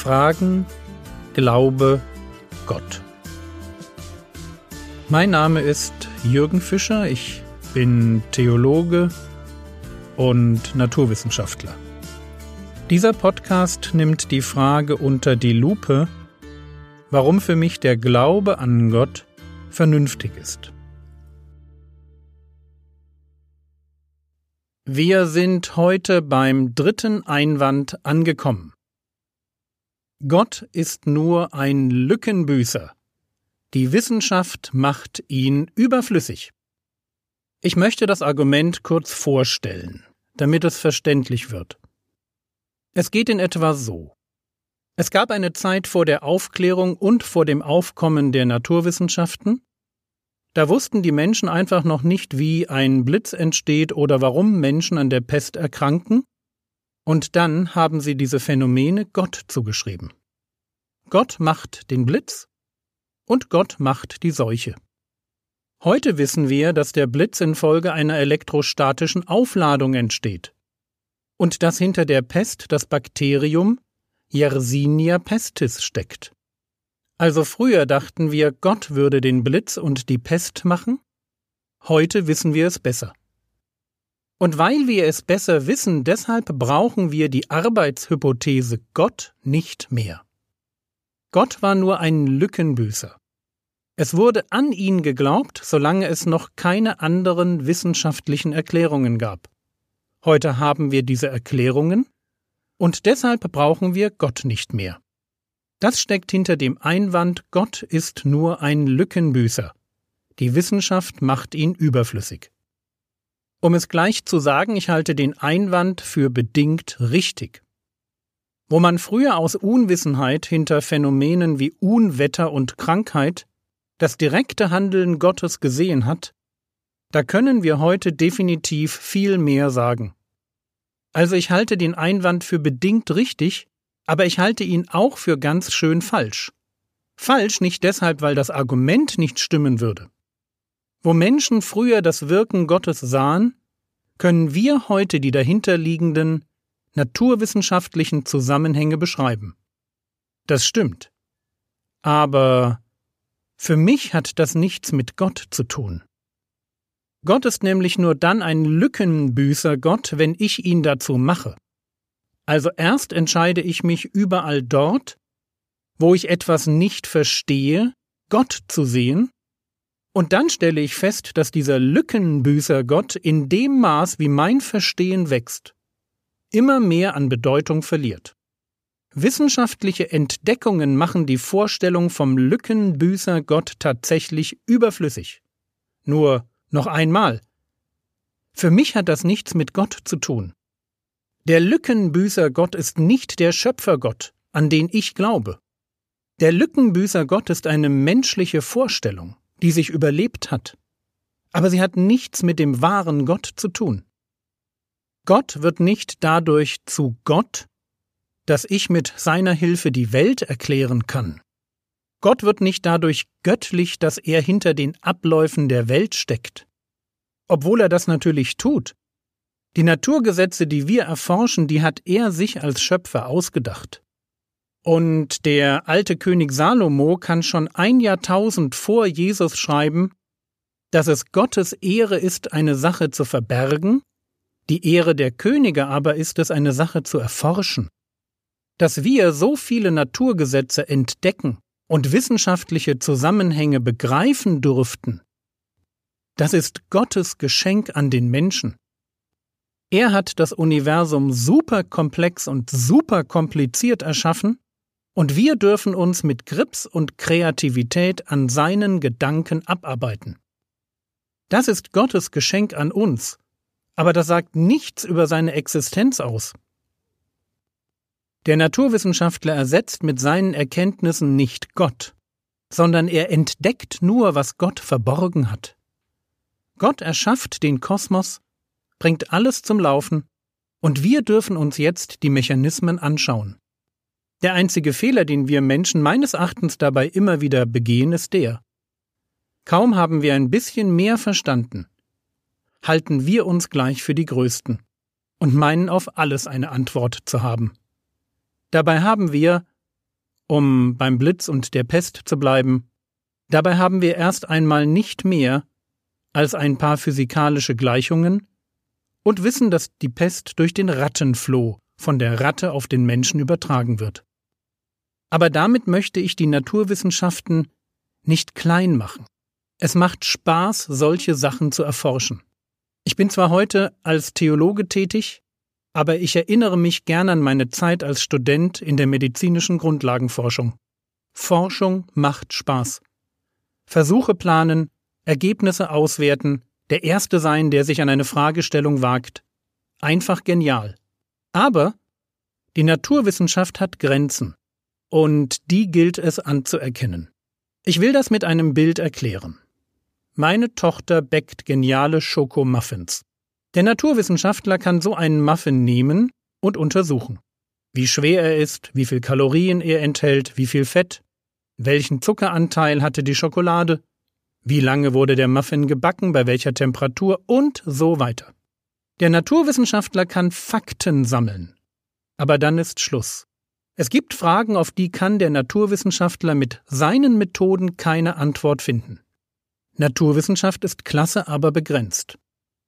Fragen, Glaube, Gott. Mein Name ist Jürgen Fischer, ich bin Theologe und Naturwissenschaftler. Dieser Podcast nimmt die Frage unter die Lupe, warum für mich der Glaube an Gott vernünftig ist. Wir sind heute beim dritten Einwand angekommen. Gott ist nur ein Lückenbüßer. Die Wissenschaft macht ihn überflüssig. Ich möchte das Argument kurz vorstellen, damit es verständlich wird. Es geht in etwa so. Es gab eine Zeit vor der Aufklärung und vor dem Aufkommen der Naturwissenschaften, da wussten die Menschen einfach noch nicht, wie ein Blitz entsteht oder warum Menschen an der Pest erkranken, und dann haben sie diese Phänomene Gott zugeschrieben. Gott macht den Blitz und Gott macht die Seuche. Heute wissen wir, dass der Blitz infolge einer elektrostatischen Aufladung entsteht und dass hinter der Pest das Bakterium Yersinia pestis steckt. Also früher dachten wir, Gott würde den Blitz und die Pest machen, heute wissen wir es besser. Und weil wir es besser wissen, deshalb brauchen wir die Arbeitshypothese Gott nicht mehr. Gott war nur ein Lückenbüßer. Es wurde an ihn geglaubt, solange es noch keine anderen wissenschaftlichen Erklärungen gab. Heute haben wir diese Erklärungen, und deshalb brauchen wir Gott nicht mehr. Das steckt hinter dem Einwand, Gott ist nur ein Lückenbüßer. Die Wissenschaft macht ihn überflüssig. Um es gleich zu sagen, ich halte den Einwand für bedingt richtig. Wo man früher aus Unwissenheit hinter Phänomenen wie Unwetter und Krankheit das direkte Handeln Gottes gesehen hat, da können wir heute definitiv viel mehr sagen. Also ich halte den Einwand für bedingt richtig, aber ich halte ihn auch für ganz schön falsch. Falsch nicht deshalb, weil das Argument nicht stimmen würde. Wo Menschen früher das Wirken Gottes sahen, können wir heute die dahinterliegenden naturwissenschaftlichen Zusammenhänge beschreiben. Das stimmt. Aber für mich hat das nichts mit Gott zu tun. Gott ist nämlich nur dann ein Lückenbüßer Gott, wenn ich ihn dazu mache. Also erst entscheide ich mich überall dort, wo ich etwas nicht verstehe, Gott zu sehen, und dann stelle ich fest, dass dieser Lückenbüßer Gott in dem Maß, wie mein Verstehen wächst, immer mehr an Bedeutung verliert. Wissenschaftliche Entdeckungen machen die Vorstellung vom Lückenbüßer Gott tatsächlich überflüssig. Nur noch einmal. Für mich hat das nichts mit Gott zu tun. Der Lückenbüßer Gott ist nicht der Schöpfergott, an den ich glaube. Der Lückenbüßer Gott ist eine menschliche Vorstellung, die sich überlebt hat. Aber sie hat nichts mit dem wahren Gott zu tun. Gott wird nicht dadurch zu Gott, dass ich mit seiner Hilfe die Welt erklären kann. Gott wird nicht dadurch göttlich, dass er hinter den Abläufen der Welt steckt. Obwohl er das natürlich tut, die Naturgesetze, die wir erforschen, die hat er sich als Schöpfer ausgedacht. Und der alte König Salomo kann schon ein Jahrtausend vor Jesus schreiben, dass es Gottes Ehre ist, eine Sache zu verbergen, die Ehre der Könige aber ist es, eine Sache zu erforschen. Dass wir so viele Naturgesetze entdecken und wissenschaftliche Zusammenhänge begreifen durften, das ist Gottes Geschenk an den Menschen. Er hat das Universum super komplex und super kompliziert erschaffen, und wir dürfen uns mit Grips und Kreativität an seinen Gedanken abarbeiten. Das ist Gottes Geschenk an uns, aber das sagt nichts über seine Existenz aus. Der Naturwissenschaftler ersetzt mit seinen Erkenntnissen nicht Gott, sondern er entdeckt nur, was Gott verborgen hat. Gott erschafft den Kosmos bringt alles zum Laufen, und wir dürfen uns jetzt die Mechanismen anschauen. Der einzige Fehler, den wir Menschen meines Erachtens dabei immer wieder begehen, ist der. Kaum haben wir ein bisschen mehr verstanden, halten wir uns gleich für die Größten und meinen auf alles eine Antwort zu haben. Dabei haben wir, um beim Blitz und der Pest zu bleiben. Dabei haben wir erst einmal nicht mehr als ein paar physikalische Gleichungen und wissen, dass die Pest durch den Rattenfloh von der Ratte auf den Menschen übertragen wird. Aber damit möchte ich die Naturwissenschaften nicht klein machen. Es macht Spaß, solche Sachen zu erforschen. Ich bin zwar heute als Theologe tätig, aber ich erinnere mich gern an meine Zeit als Student in der medizinischen Grundlagenforschung. Forschung macht Spaß. Versuche planen, Ergebnisse auswerten, der Erste sein, der sich an eine Fragestellung wagt. Einfach genial. Aber die Naturwissenschaft hat Grenzen, und die gilt es anzuerkennen. Ich will das mit einem Bild erklären. Meine Tochter bäckt geniale Schokomuffins. Der Naturwissenschaftler kann so einen Muffin nehmen und untersuchen. Wie schwer er ist, wie viel Kalorien er enthält, wie viel Fett, welchen Zuckeranteil hatte die Schokolade, wie lange wurde der Muffin gebacken, bei welcher Temperatur und so weiter. Der Naturwissenschaftler kann Fakten sammeln. Aber dann ist Schluss. Es gibt Fragen, auf die kann der Naturwissenschaftler mit seinen Methoden keine Antwort finden. Naturwissenschaft ist klasse, aber begrenzt.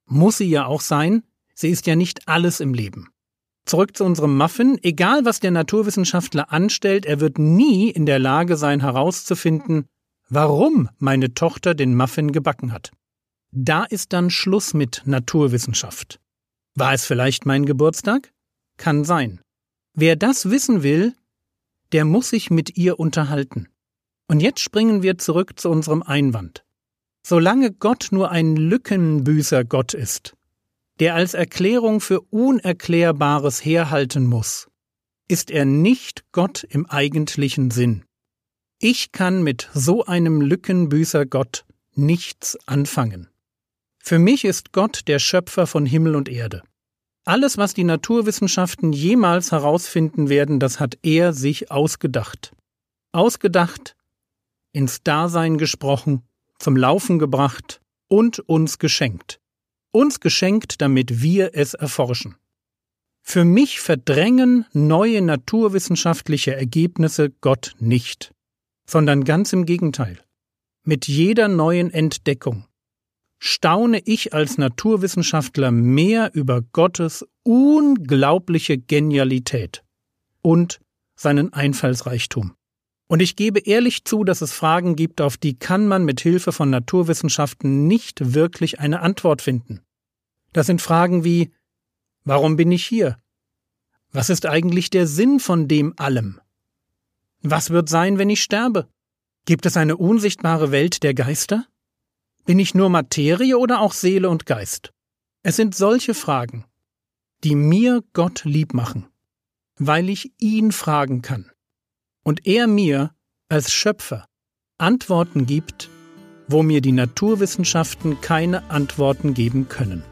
Muss sie ja auch sein, sie ist ja nicht alles im Leben. Zurück zu unserem Muffin. Egal was der Naturwissenschaftler anstellt, er wird nie in der Lage sein herauszufinden, warum meine Tochter den Muffin gebacken hat. Da ist dann Schluss mit Naturwissenschaft. War es vielleicht mein Geburtstag? Kann sein. Wer das wissen will, der muss sich mit ihr unterhalten. Und jetzt springen wir zurück zu unserem Einwand. Solange Gott nur ein Lückenbüßer Gott ist, der als Erklärung für Unerklärbares herhalten muss, ist er nicht Gott im eigentlichen Sinn. Ich kann mit so einem Lückenbüßer Gott nichts anfangen. Für mich ist Gott der Schöpfer von Himmel und Erde. Alles, was die Naturwissenschaften jemals herausfinden werden, das hat er sich ausgedacht. Ausgedacht, ins Dasein gesprochen zum Laufen gebracht und uns geschenkt. Uns geschenkt, damit wir es erforschen. Für mich verdrängen neue naturwissenschaftliche Ergebnisse Gott nicht, sondern ganz im Gegenteil. Mit jeder neuen Entdeckung staune ich als Naturwissenschaftler mehr über Gottes unglaubliche Genialität und seinen Einfallsreichtum. Und ich gebe ehrlich zu, dass es Fragen gibt, auf die kann man mit Hilfe von Naturwissenschaften nicht wirklich eine Antwort finden. Das sind Fragen wie Warum bin ich hier? Was ist eigentlich der Sinn von dem allem? Was wird sein, wenn ich sterbe? Gibt es eine unsichtbare Welt der Geister? Bin ich nur Materie oder auch Seele und Geist? Es sind solche Fragen, die mir Gott lieb machen, weil ich ihn fragen kann und er mir als Schöpfer Antworten gibt, wo mir die Naturwissenschaften keine Antworten geben können.